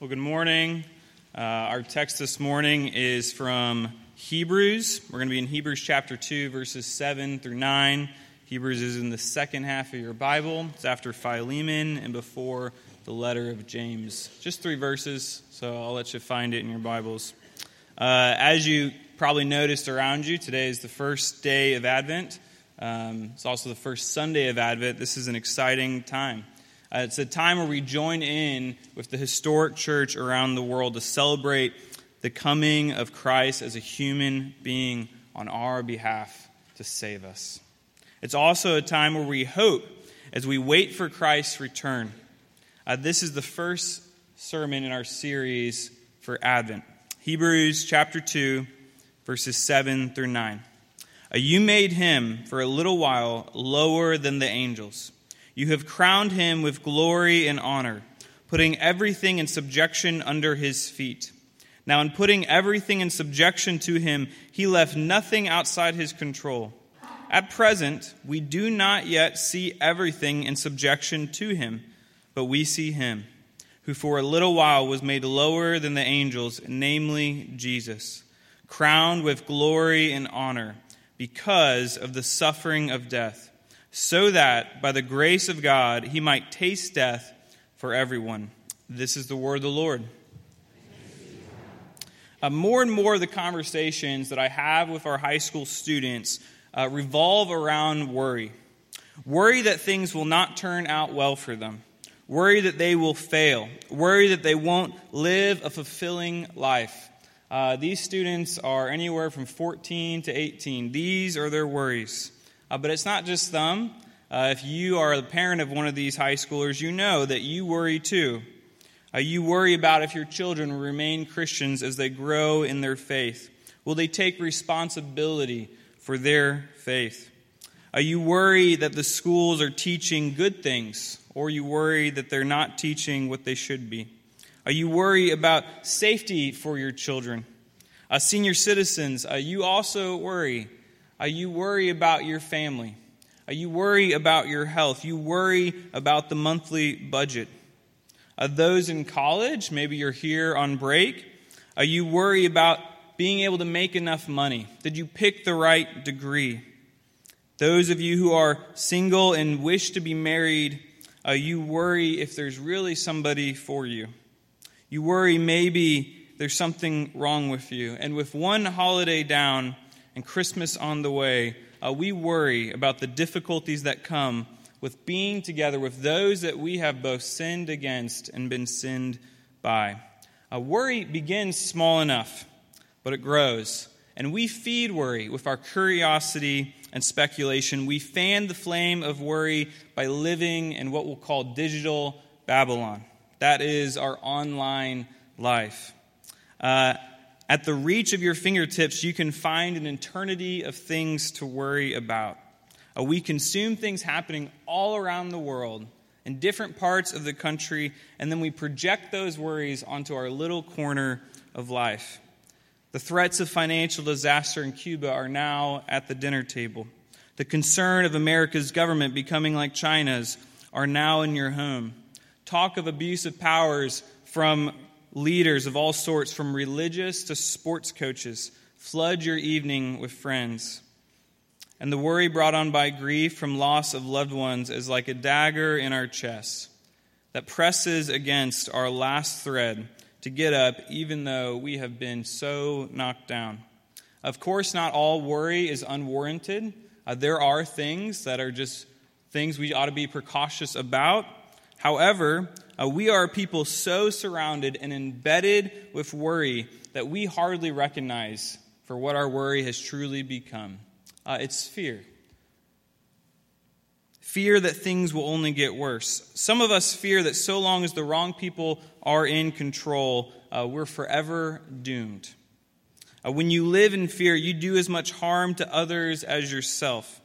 Well, good morning. Uh, our text this morning is from Hebrews. We're going to be in Hebrews chapter 2, verses 7 through 9. Hebrews is in the second half of your Bible. It's after Philemon and before the letter of James. Just three verses, so I'll let you find it in your Bibles. Uh, as you probably noticed around you, today is the first day of Advent. Um, it's also the first Sunday of Advent. This is an exciting time. Uh, it's a time where we join in with the historic church around the world to celebrate the coming of Christ as a human being on our behalf to save us. It's also a time where we hope as we wait for Christ's return. Uh, this is the first sermon in our series for Advent. Hebrews chapter 2, verses 7 through 9. Uh, you made him for a little while lower than the angels you have crowned him with glory and honor, putting everything in subjection under his feet. Now, in putting everything in subjection to him, he left nothing outside his control. At present, we do not yet see everything in subjection to him, but we see him, who for a little while was made lower than the angels, namely Jesus, crowned with glory and honor because of the suffering of death so that by the grace of God he might taste death for everyone. This is the word of the Lord. Uh, more and more of the conversations that I have with our high school students uh, revolve around worry. Worry that things will not turn out well for them. Worry that they will fail. Worry that they won't live a fulfilling life. Uh, these students are anywhere from 14 to 18. These are their worries. Uh, but it's not just them. Uh, if you are the parent of one of these high schoolers, you know that you worry too. Uh, you worry about if your children will remain Christians as they grow in their faith. Will they take responsibility for their faith? Uh, you worry that the schools are teaching good things, or you worry that they're not teaching what they should be. Uh, you worry about safety for your children. Uh, senior citizens, uh, you also worry uh, you worry about your family. Uh, you worry about your health. You worry about the monthly budget. Uh, those in college, maybe you're here on break, uh, you worry about being able to make enough money. Did you pick the right degree? Those of you who are single and wish to be married, uh, you worry if there's really somebody for you. You worry maybe there's something wrong with you. And with one holiday down, and Christmas on the way, uh, we worry about the difficulties that come with being together with those that we have both sinned against and been sinned by. Uh, worry begins small enough, but it grows. And we feed worry with our curiosity and speculation. We fan the flame of worry by living in what we'll call digital Babylon. That is our online life. Uh, at the reach of your fingertips, you can find an eternity of things to worry about. Uh, we consume things happening all around the world in different parts of the country, and then we project those worries onto our little corner of life. The threats of financial disaster in Cuba are now at the dinner table. The concern of America's government becoming like China's are now in your home. Talk of abuse of powers from leaders of all sorts, from religious to sports coaches, flood your evening with friends. And the worry brought on by grief from loss of loved ones is like a dagger in our chest that presses against our last thread to get up, even though we have been so knocked down. Of course, not all worry is unwarranted. Uh, there are things that are just things we ought to be precautious about. However, uh, we are people so surrounded and embedded with worry that we hardly recognize for what our worry has truly become. Uh, it's fear. Fear that things will only get worse. Some of us fear that so long as the wrong people are in control, uh, we're forever doomed. Uh, when you live in fear, you do as much harm to others as yourself.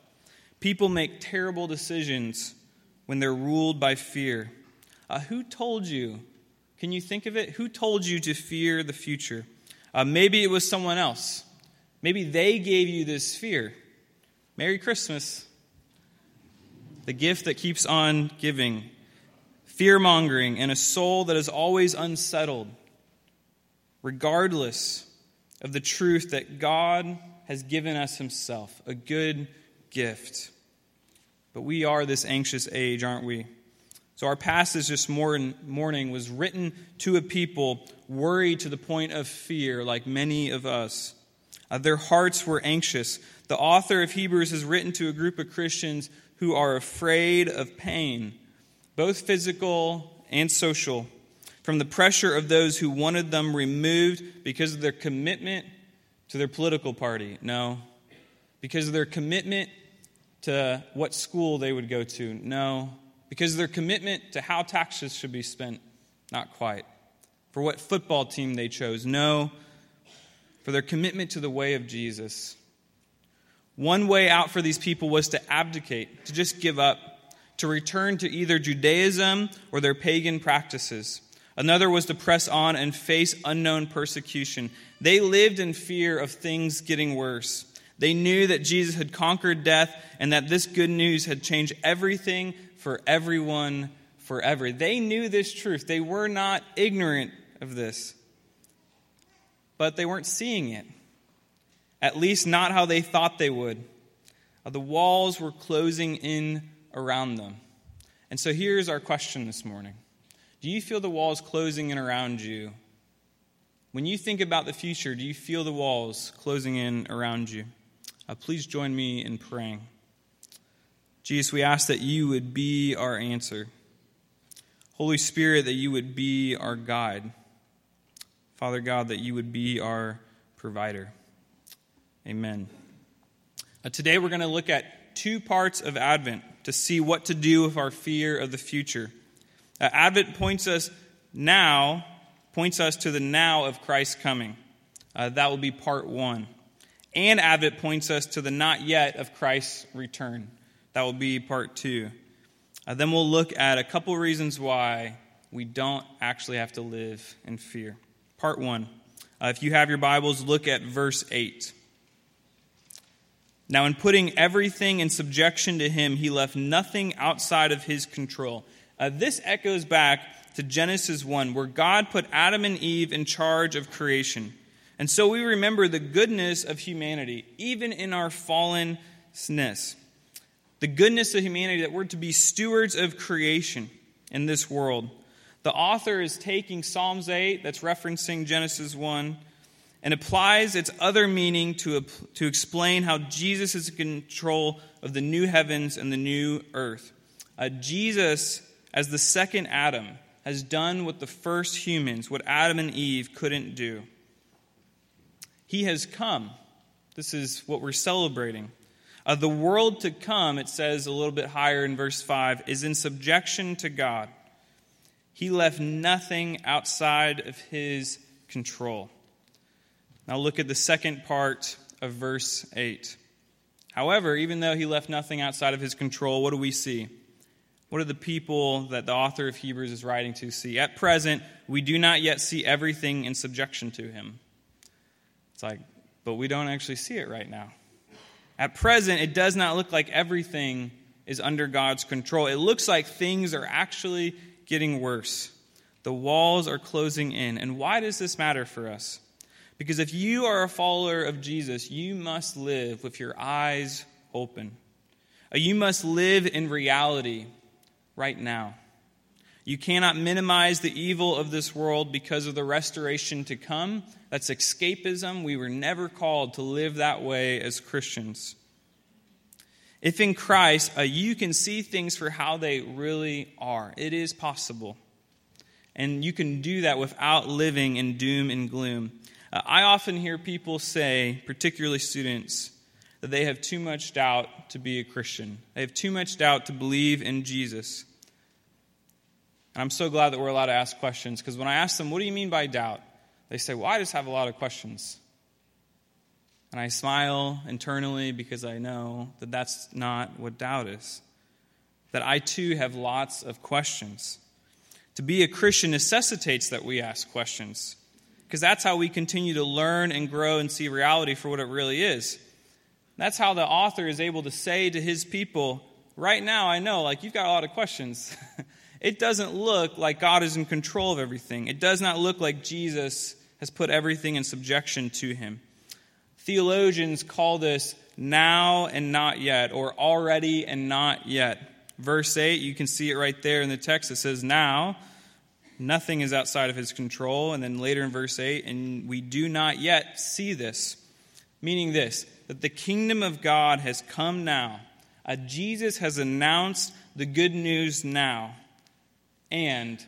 People make terrible decisions when they're ruled by fear. Uh, who told you? Can you think of it? Who told you to fear the future? Uh, maybe it was someone else. Maybe they gave you this fear. Merry Christmas. The gift that keeps on giving. fear mongering, and a soul that is always unsettled, regardless of the truth that God has given us Himself, a good gift. But we are this anxious age, aren't we? So, our passage this morning was written to a people worried to the point of fear, like many of us. Uh, their hearts were anxious. The author of Hebrews has written to a group of Christians who are afraid of pain, both physical and social, from the pressure of those who wanted them removed because of their commitment to their political party. No. Because of their commitment to what school they would go to. No because their commitment to how taxes should be spent? Not quite. For what football team they chose? No. For their commitment to the way of Jesus. One way out for these people was to abdicate, to just give up, to return to either Judaism or their pagan practices. Another was to press on and face unknown persecution. They lived in fear of things getting worse. They knew that Jesus had conquered death and that this good news had changed everything for everyone forever. They knew this truth. They were not ignorant of this, but they weren't seeing it, at least not how they thought they would. Uh, the walls were closing in around them. And so here's our question this morning Do you feel the walls closing in around you? When you think about the future, do you feel the walls closing in around you? Uh, please join me in praying. Jesus, we ask that you would be our answer. Holy Spirit, that you would be our guide. Father God, that you would be our provider. Amen. Uh, today we're going to look at two parts of Advent to see what to do with our fear of the future. Uh, Advent points us now, points us to the now of Christ's coming. Uh, that will be part one. And Advent points us to the not yet of Christ's return. That will be part two. Uh, then we'll look at a couple reasons why we don't actually have to live in fear. Part one. Uh, if you have your Bibles, look at verse 8. Now, in putting everything in subjection to him, he left nothing outside of his control. Uh, this echoes back to Genesis 1, where God put Adam and Eve in charge of creation. And so we remember the goodness of humanity, even in our fallenness the goodness of humanity, that we're to be stewards of creation in this world. The author is taking Psalms 8, that's referencing Genesis 1, and applies its other meaning to, to explain how Jesus is in control of the new heavens and the new earth. Uh, Jesus, as the second Adam, has done what the first humans, what Adam and Eve couldn't do. He has come. This is what we're celebrating. Uh, the world to come, it says a little bit higher in verse 5, is in subjection to God. He left nothing outside of his control. Now look at the second part of verse 8. However, even though he left nothing outside of his control, what do we see? What do the people that the author of Hebrews is writing to see? At present, we do not yet see everything in subjection to him. It's like, but we don't actually see it right now. At present, it does not look like everything is under God's control. It looks like things are actually getting worse. The walls are closing in. And why does this matter for us? Because if you are a follower of Jesus, you must live with your eyes open. Uh, you must live in reality right now. You cannot minimize the evil of this world because of the restoration to come. That's escapism. We were never called to live that way as Christians. If in Christ uh, you can see things for how they really are, it is possible. And you can do that without living in doom and gloom. Uh, I often hear people say, particularly students, that they have too much doubt to be a Christian. They have too much doubt to believe in Jesus. And I'm so glad that we're allowed to ask questions because when I ask them, what do you mean by doubt? They say, well, I just have a lot of questions. And I smile internally because I know that that's not what doubt is. That I too have lots of questions. To be a Christian necessitates that we ask questions because that's how we continue to learn and grow and see reality for what it really is. That's how the author is able to say to his people, right now, I know, like, you've got a lot of questions. it doesn't look like God is in control of everything. It does not look like Jesus has put everything in subjection to him. Theologians call this now and not yet, or already and not yet. Verse 8, you can see it right there in the text. It says, Now, nothing is outside of his control. And then later in verse 8, and we do not yet see this. Meaning this, that the kingdom of God has come now. Uh, Jesus has announced the good news now. And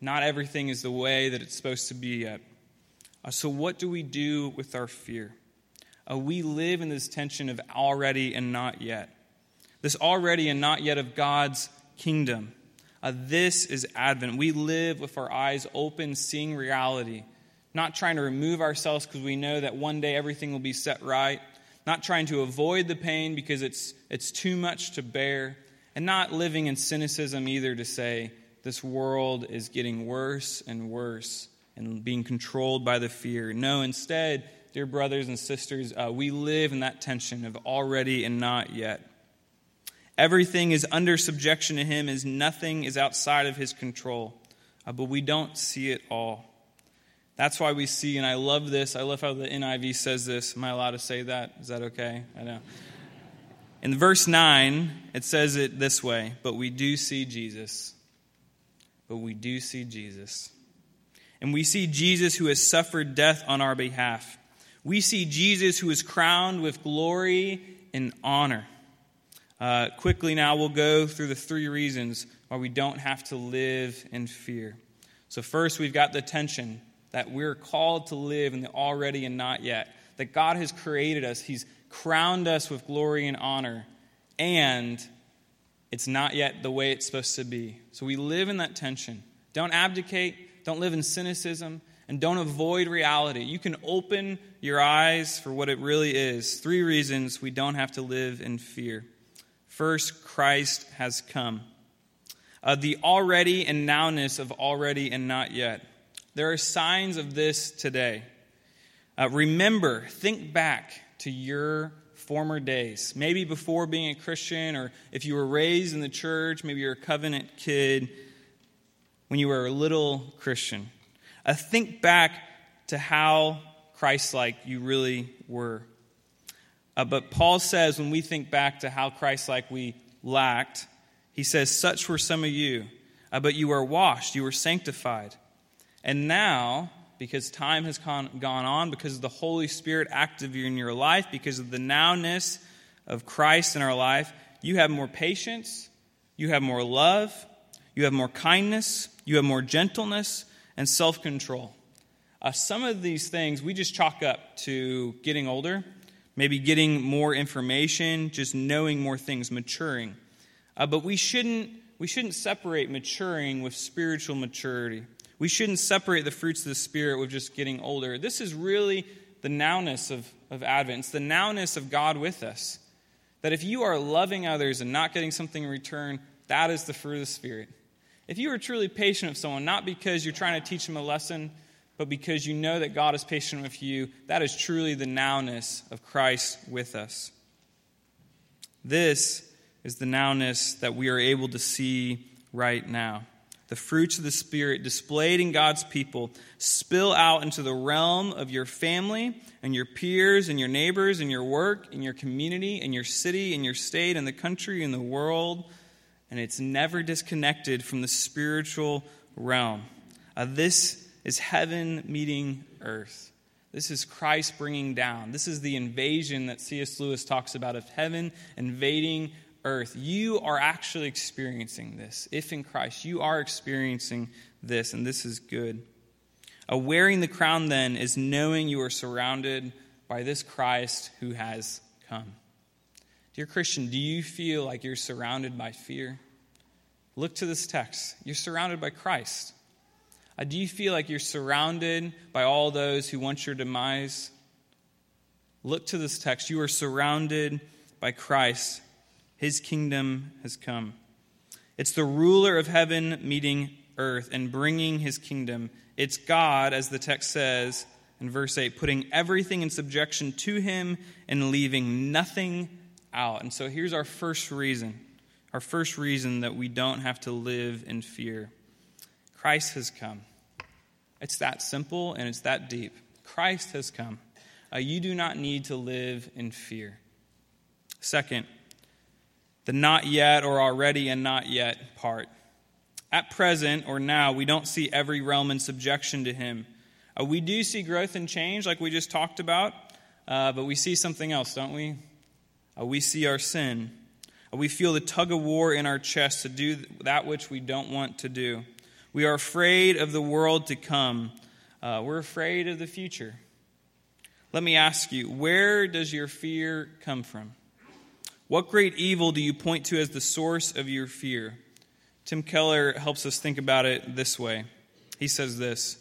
not everything is the way that it's supposed to be yet. Uh, so, what do we do with our fear? Uh, we live in this tension of already and not yet. This already and not yet of God's kingdom. Uh, this is Advent. We live with our eyes open, seeing reality, not trying to remove ourselves because we know that one day everything will be set right, not trying to avoid the pain because it's, it's too much to bear, and not living in cynicism either to say, this world is getting worse and worse and being controlled by the fear. No, instead, dear brothers and sisters, uh, we live in that tension of already and not yet. Everything is under subjection to Him, as nothing is outside of His control. Uh, but we don't see it all. That's why we see, and I love this. I love how the NIV says this. Am I allowed to say that? Is that okay? I know. In verse 9, it says it this way But we do see Jesus. But we do see Jesus. And we see Jesus who has suffered death on our behalf. We see Jesus who is crowned with glory and honor. Uh, quickly now, we'll go through the three reasons why we don't have to live in fear. So, first, we've got the tension that we're called to live in the already and not yet. That God has created us, He's crowned us with glory and honor, and it's not yet the way it's supposed to be. So, we live in that tension. Don't abdicate don't live in cynicism, and don't avoid reality. You can open your eyes for what it really is. Three reasons we don't have to live in fear. First, Christ has come. Uh, the already and nowness of already and not yet. There are signs of this today. Uh, remember, think back to your former days. Maybe before being a Christian, or if you were raised in the church, maybe you're a covenant kid when you were a little Christian. Uh, think back to how Christ like you really were. Uh, but Paul says when we think back to how Christ like we lacked, he says, Such were some of you, uh, but you were washed, you were sanctified. And now, because time has gone, gone on, because of the Holy Spirit active in your life, because of the nowness of Christ in our life, you have more patience, you have more love, you have more kindness, you have more gentleness and self control. Uh, some of these things we just chalk up to getting older, maybe getting more information, just knowing more things, maturing. Uh, but we shouldn't, we shouldn't separate maturing with spiritual maturity. We shouldn't separate the fruits of the Spirit with just getting older. This is really the nowness of, of Advent. It's the nowness of God with us. That if you are loving others and not getting something in return, that is the fruit of the Spirit. If you are truly patient with someone, not because you're trying to teach them a lesson, but because you know that God is patient with you, that is truly the nowness of Christ with us. This is the nowness that we are able to see right now. The fruits of the Spirit displayed in God's people spill out into the realm of your family and your peers and your neighbors and your work and your community and your city and your state and the country and the world and it's never disconnected from the spiritual realm. Uh, this is heaven meeting earth. This is Christ bringing down. This is the invasion that C.S. Lewis talks about of heaven invading earth. You are actually experiencing this. If in Christ, you are experiencing this, and this is good. A wearing the crown, then, is knowing you are surrounded by this Christ who has come. Dear Christian, do you feel like you're surrounded by fear? Look to this text. You're surrounded by Christ. Uh, do you feel like you're surrounded by all those who want your demise? Look to this text. You are surrounded by Christ. His kingdom has come. It's the ruler of heaven meeting earth and bringing his kingdom. It's God, as the text says in verse 8, putting everything in subjection to him and leaving nothing out. And so here's our first reason our first reason that we don't have to live in fear. Christ has come. It's that simple and it's that deep. Christ has come. Uh, you do not need to live in fear. Second, the not yet or already and not yet part. At present or now, we don't see every realm in subjection to Him. Uh, we do see growth and change, like we just talked about, uh, but we see something else, don't we? Uh, we see our sin. Uh, we feel the tug of war in our chest to do that which we don't want to do. We are afraid of the world to come. Uh, we're afraid of the future. Let me ask you, where does your fear come from? What great evil do you point to as the source of your fear? Tim Keller helps us think about it this way. He says this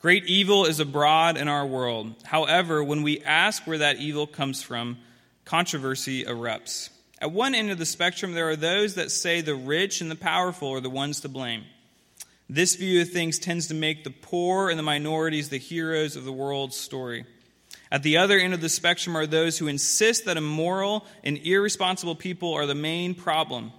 Great evil is abroad in our world. However, when we ask where that evil comes from, controversy erupts. At one end of the spectrum, there are those that say the rich and the powerful are the ones to blame. This view of things tends to make the poor and the minorities the heroes of the world's story. At the other end of the spectrum are those who insist that immoral and irresponsible people are the main problem.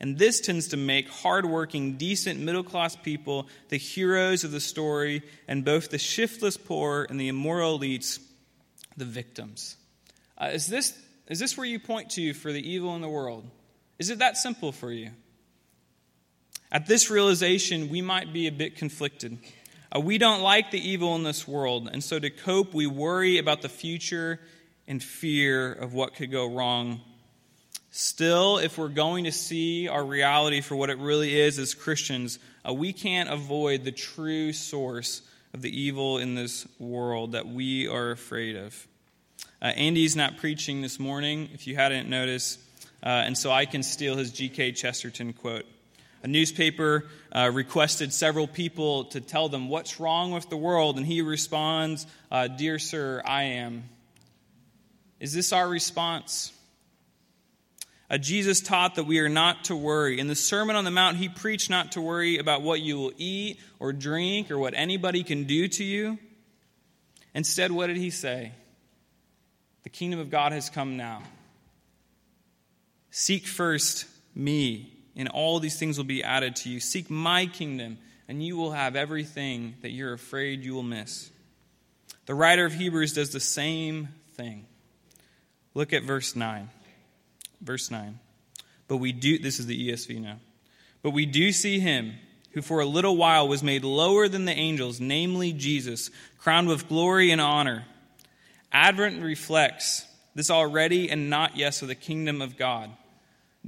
And this tends to make hardworking, decent, middle class people the heroes of the story, and both the shiftless poor and the immoral elites the victims. Uh, is, this, is this where you point to for the evil in the world? Is it that simple for you? At this realization, we might be a bit conflicted. Uh, we don't like the evil in this world, and so to cope, we worry about the future and fear of what could go wrong. Still, if we're going to see our reality for what it really is as Christians, uh, we can't avoid the true source of the evil in this world that we are afraid of. Uh, Andy's not preaching this morning, if you hadn't noticed, uh, and so I can steal his G.K. Chesterton quote. A newspaper uh, requested several people to tell them what's wrong with the world, and he responds, uh, Dear sir, I am. Is this our response? Uh, Jesus taught that we are not to worry. In the Sermon on the Mount, he preached not to worry about what you will eat or drink or what anybody can do to you. Instead, what did he say? The kingdom of God has come now. Seek first me and all these things will be added to you. Seek my kingdom, and you will have everything that you're afraid you will miss. The writer of Hebrews does the same thing. Look at verse 9. Verse 9. But we do, this is the ESV now. But we do see him who for a little while was made lower than the angels, namely Jesus, crowned with glory and honor. Advent reflects this already and not yes of the kingdom of God.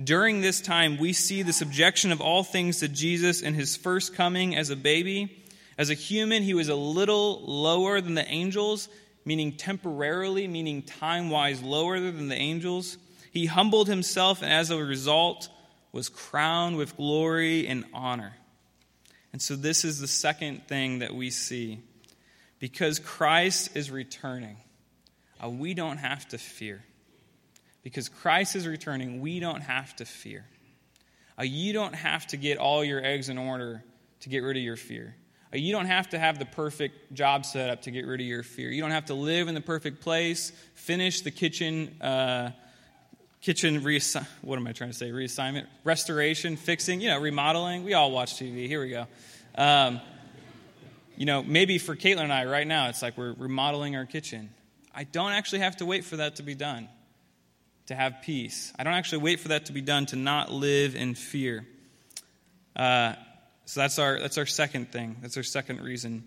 During this time, we see the subjection of all things to Jesus in his first coming as a baby. As a human, he was a little lower than the angels, meaning temporarily, meaning time wise lower than the angels. He humbled himself and as a result was crowned with glory and honor. And so, this is the second thing that we see. Because Christ is returning, uh, we don't have to fear because Christ is returning, we don't have to fear. Uh, you don't have to get all your eggs in order to get rid of your fear. Uh, you don't have to have the perfect job set up to get rid of your fear. You don't have to live in the perfect place, finish the kitchen. Uh, kitchen reassi- what am I trying to say? Reassignment, restoration, fixing, you know, remodeling. We all watch TV. Here we go. Um, you know, maybe for Caitlin and I right now, it's like we're remodeling our kitchen. I don't actually have to wait for that to be done to have peace. I don't actually wait for that to be done to not live in fear. Uh, so that's our, that's our second thing. That's our second reason.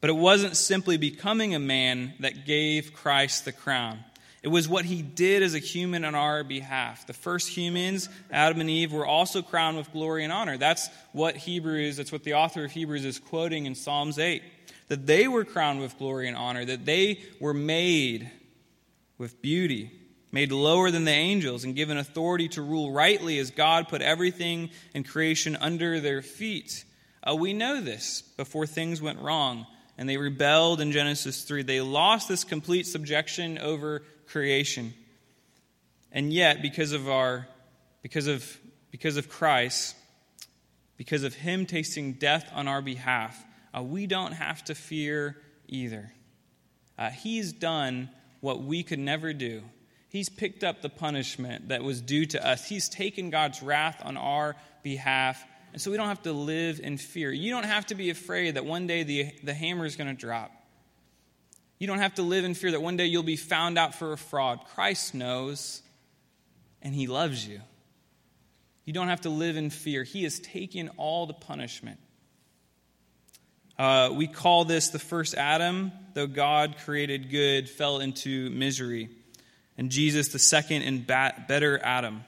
But it wasn't simply becoming a man that gave Christ the crown. It was what he did as a human on our behalf. The first humans, Adam and Eve, were also crowned with glory and honor. That's what Hebrews, that's what the author of Hebrews is quoting in Psalms 8. That they were crowned with glory and honor, that they were made with beauty made lower than the angels and given authority to rule rightly as God put everything in creation under their feet. Uh, we know this before things went wrong and they rebelled in Genesis 3. They lost this complete subjection over creation. And yet, because of our because of because of Christ, because of him tasting death on our behalf, uh, we don't have to fear either. Uh, he's done what we could never do. He's picked up the punishment that was due to us. He's taken God's wrath on our behalf. And so we don't have to live in fear. You don't have to be afraid that one day the, the hammer is going to drop. You don't have to live in fear that one day you'll be found out for a fraud. Christ knows, and He loves you. You don't have to live in fear. He has taken all the punishment. Uh, we call this the first Adam, though God created good, fell into misery. And Jesus, the second and better Adam.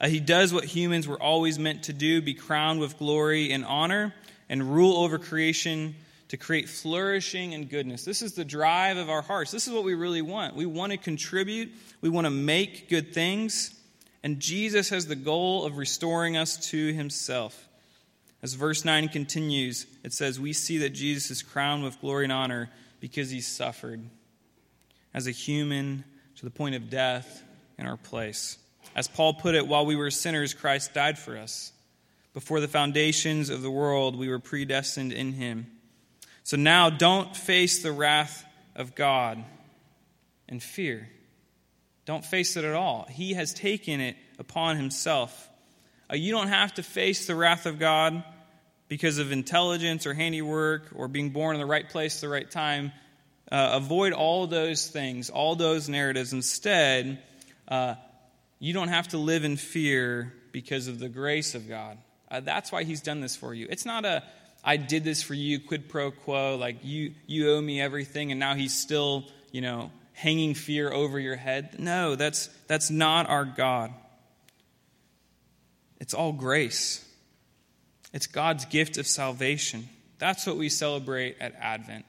Uh, he does what humans were always meant to do be crowned with glory and honor and rule over creation to create flourishing and goodness. This is the drive of our hearts. This is what we really want. We want to contribute, we want to make good things. And Jesus has the goal of restoring us to himself. As verse 9 continues, it says, We see that Jesus is crowned with glory and honor because he suffered as a human to the point of death in our place. As Paul put it, while we were sinners, Christ died for us. Before the foundations of the world, we were predestined in him so now don't face the wrath of God in fear. Don't face it at all. He has taken it upon himself. Uh, you don't have to face the wrath of God because of intelligence or handiwork or being born in the right place at the right time. Uh, avoid all those things, all those narratives. Instead, uh, you don't have to live in fear because of the grace of God. Uh, that's why He's done this for you. It's not a I did this for you, quid pro quo, like you, you owe me everything, and now he's still, you know, hanging fear over your head. No, that's, that's not our God. It's all grace, it's God's gift of salvation. That's what we celebrate at Advent.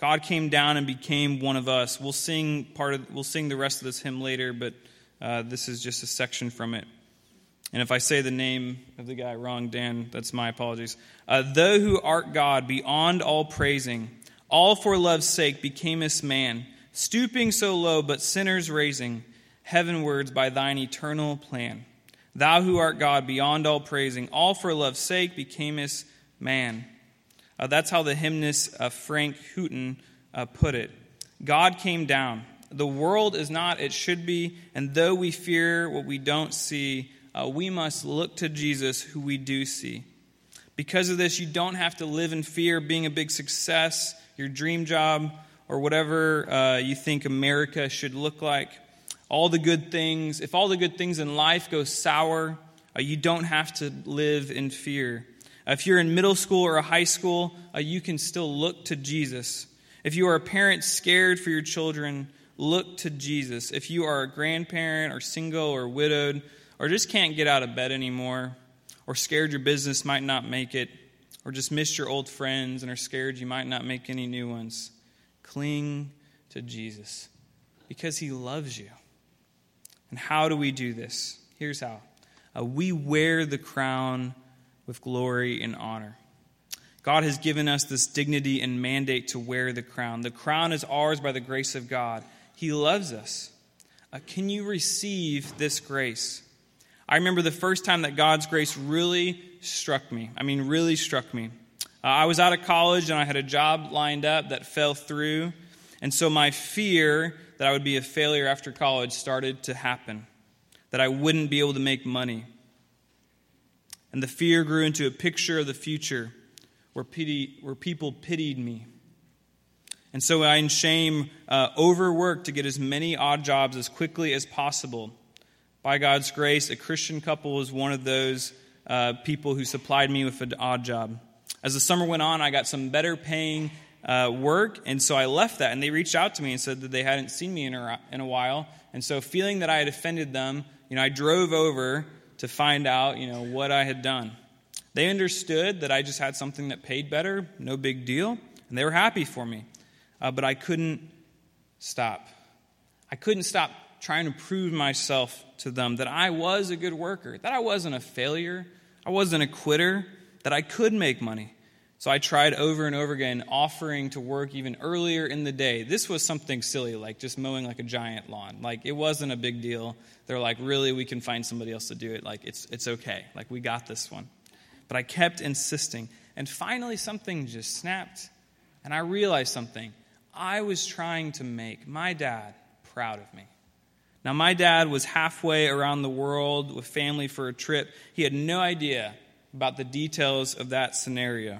God came down and became one of us. We'll sing part of, we'll sing the rest of this hymn later, but uh, this is just a section from it. And if I say the name of the guy wrong, Dan, that's my apologies. Uh, Thou who art God, beyond all praising, all for love's sake becamest man, stooping so low, but sinners raising heavenwards by thine eternal plan. Thou who art God, beyond all praising, all for love's sake becamest man. Uh, that's how the hymnist uh, Frank Houghton uh, put it. God came down. The world is not, it should be, and though we fear what we don't see, uh, we must look to Jesus, who we do see. Because of this, you don't have to live in fear of being a big success, your dream job, or whatever uh, you think America should look like. All the good things, if all the good things in life go sour, uh, you don't have to live in fear. If you're in middle school or high school, uh, you can still look to Jesus. If you are a parent scared for your children, look to Jesus. If you are a grandparent or single or widowed, or just can't get out of bed anymore, or scared your business might not make it, or just missed your old friends and are scared you might not make any new ones, cling to Jesus because he loves you. And how do we do this? Here's how uh, we wear the crown with glory and honor. God has given us this dignity and mandate to wear the crown. The crown is ours by the grace of God. He loves us. Uh, can you receive this grace? I remember the first time that God's grace really struck me. I mean, really struck me. Uh, I was out of college and I had a job lined up that fell through. And so my fear that I would be a failure after college started to happen, that I wouldn't be able to make money. And the fear grew into a picture of the future where, pity, where people pitied me. And so I, in shame, uh, overworked to get as many odd jobs as quickly as possible by God's grace, a Christian couple was one of those uh, people who supplied me with an odd job. As the summer went on, I got some better paying uh, work, and so I left that. And they reached out to me and said that they hadn't seen me in a, in a while. And so, feeling that I had offended them, you know, I drove over to find out, you know, what I had done. They understood that I just had something that paid better, no big deal, and they were happy for me. Uh, but I couldn't stop. I couldn't stop trying to prove myself to them that I was a good worker, that I wasn't a failure, I wasn't a quitter, that I could make money. So I tried over and over again offering to work even earlier in the day. This was something silly, like just mowing like a giant lawn. Like it wasn't a big deal. They're like, really, we can find somebody else to do it. Like it's it's okay. Like we got this one. But I kept insisting. And finally something just snapped. And I realized something. I was trying to make my dad proud of me. Now, my dad was halfway around the world with family for a trip. He had no idea about the details of that scenario.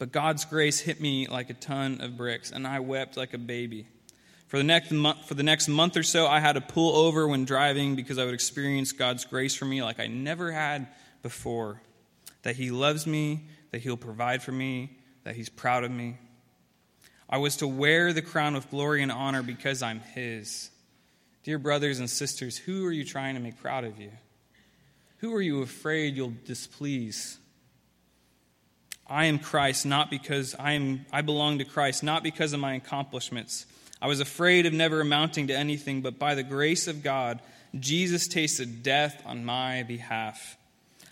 But God's grace hit me like a ton of bricks, and I wept like a baby. For the, next month, for the next month or so, I had to pull over when driving because I would experience God's grace for me like I never had before. That He loves me, that He'll provide for me, that He's proud of me. I was to wear the crown of glory and honor because I'm His. Dear brothers and sisters, who are you trying to make proud of you? Who are you afraid you'll displease? I am Christ not because I am I belong to Christ not because of my accomplishments. I was afraid of never amounting to anything, but by the grace of God, Jesus tasted death on my behalf.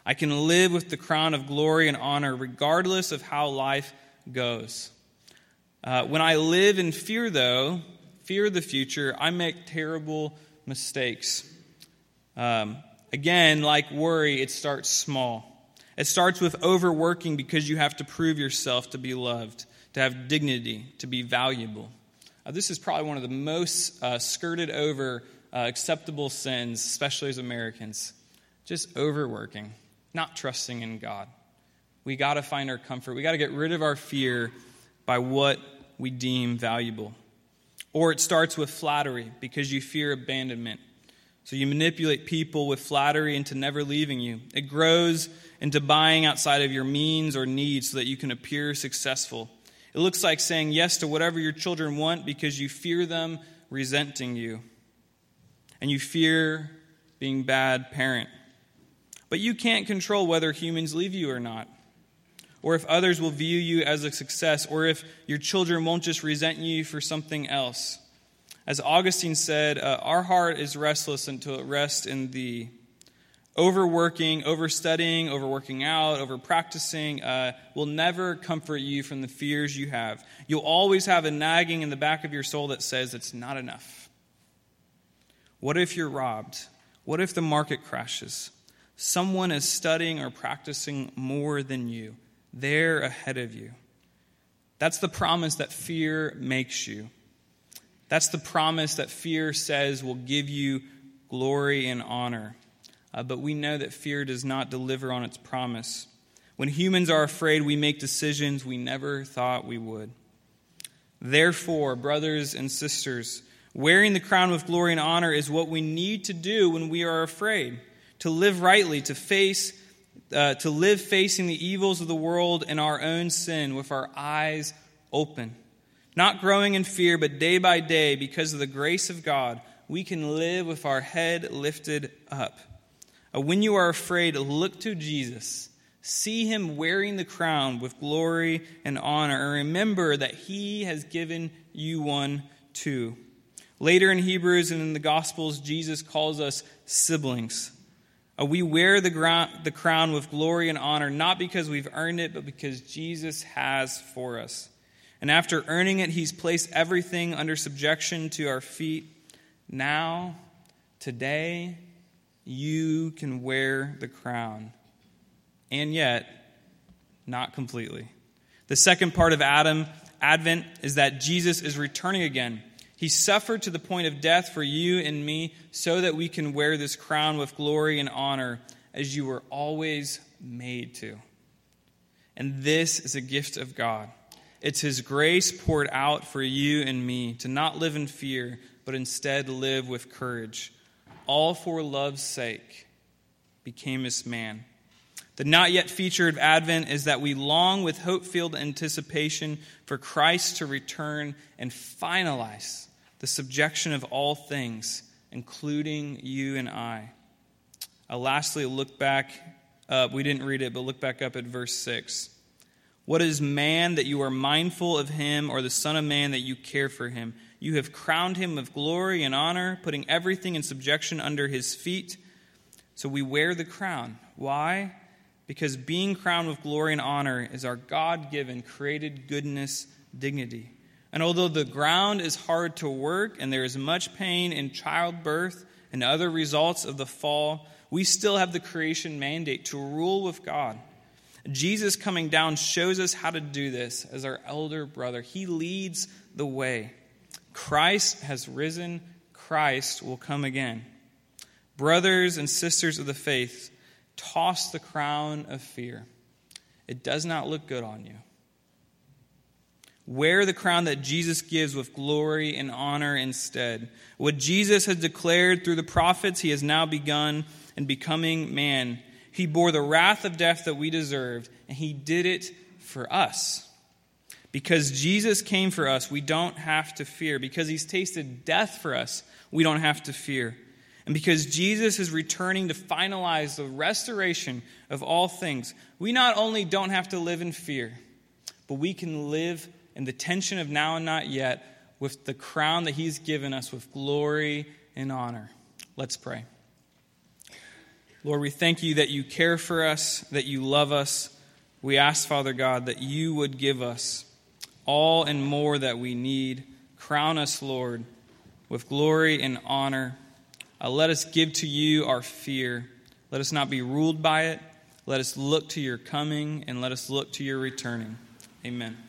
I can live with the crown of glory and honor regardless of how life goes. Uh, when I live in fear, though, fear of the future, I make terrible mistakes. Um, again, like worry, it starts small. It starts with overworking because you have to prove yourself to be loved, to have dignity, to be valuable. Uh, this is probably one of the most uh, skirted over uh, acceptable sins, especially as Americans. Just overworking, not trusting in God. We got to find our comfort. We got to get rid of our fear by what we deem valuable. Or it starts with flattery because you fear abandonment. So you manipulate people with flattery into never leaving you. It grows into buying outside of your means or needs so that you can appear successful. It looks like saying yes to whatever your children want because you fear them resenting you. And you fear being bad parent. But you can't control whether humans leave you or not. Or if others will view you as a success, or if your children won't just resent you for something else. As Augustine said, uh, our heart is restless until it rests in thee. Overworking, overstudying, overworking out, overpracticing uh, will never comfort you from the fears you have. You'll always have a nagging in the back of your soul that says it's not enough. What if you're robbed? What if the market crashes? Someone is studying or practicing more than you. They're ahead of you. That's the promise that fear makes you. That's the promise that fear says will give you glory and honor. Uh, but we know that fear does not deliver on its promise. When humans are afraid, we make decisions we never thought we would. Therefore, brothers and sisters, wearing the crown of glory and honor is what we need to do when we are afraid. To live rightly, to face, uh, to live facing the evils of the world and our own sin with our eyes open not growing in fear, but day by day, because of the grace of God, we can live with our head lifted up. Uh, when you are afraid, look to Jesus. See him wearing the crown with glory and honor, and remember that he has given you one too. Later in Hebrews and in the Gospels, Jesus calls us siblings. Uh, we wear the, the crown with glory and honor, not because we've earned it, but because Jesus has for us. And after earning it, he's placed everything under subjection to our feet. Now, today, you can wear the crown. And yet, not completely. The second part of Adam, Advent is that Jesus is returning again. He suffered to the point of death for you and me so that we can wear this crown with glory and honor as you were always made to. And this is a gift of God. It's His grace poured out for you and me to not live in fear, but instead live with courage. All for love's sake became this man. The not yet feature of Advent is that we long with hope filled anticipation for Christ to return and finalize the subjection of all things, including you and I. Uh, lastly, look back. Uh, we didn't read it, but look back up at verse 6. What is man that you are mindful of him, or the Son of Man that you care for him? You have crowned him with glory and honor, putting everything in subjection under his feet. So we wear the crown. Why? Because being crowned with glory and honor is our God given, created goodness, dignity. And although the ground is hard to work and there is much pain in childbirth and other results of the fall, we still have the creation mandate to rule with God. Jesus coming down shows us how to do this as our elder brother. He leads the way. Christ has risen, Christ will come again. Brothers and sisters of the faith, toss the crown of fear. It does not look good on you. Wear the crown that Jesus gives with glory and honor instead. What Jesus has declared through the prophets, he has now begun in becoming man. He bore the wrath of death that we deserved, and he did it for us. Because Jesus came for us, we don't have to fear. Because he's tasted death for us, we don't have to fear. And because Jesus is returning to finalize the restoration of all things, we not only don't have to live in fear, but we can live in the tension of now and not yet with the crown that He's given us with glory and honor. Let's pray. Lord, we thank you that you care for us, that you love us. We ask, Father God, that you would give us all and more that we need. Crown us, Lord, with glory and honor. Uh, let us give to you our fear. Let us not be ruled by it. Let us look to your coming and let us look to your returning. Amen.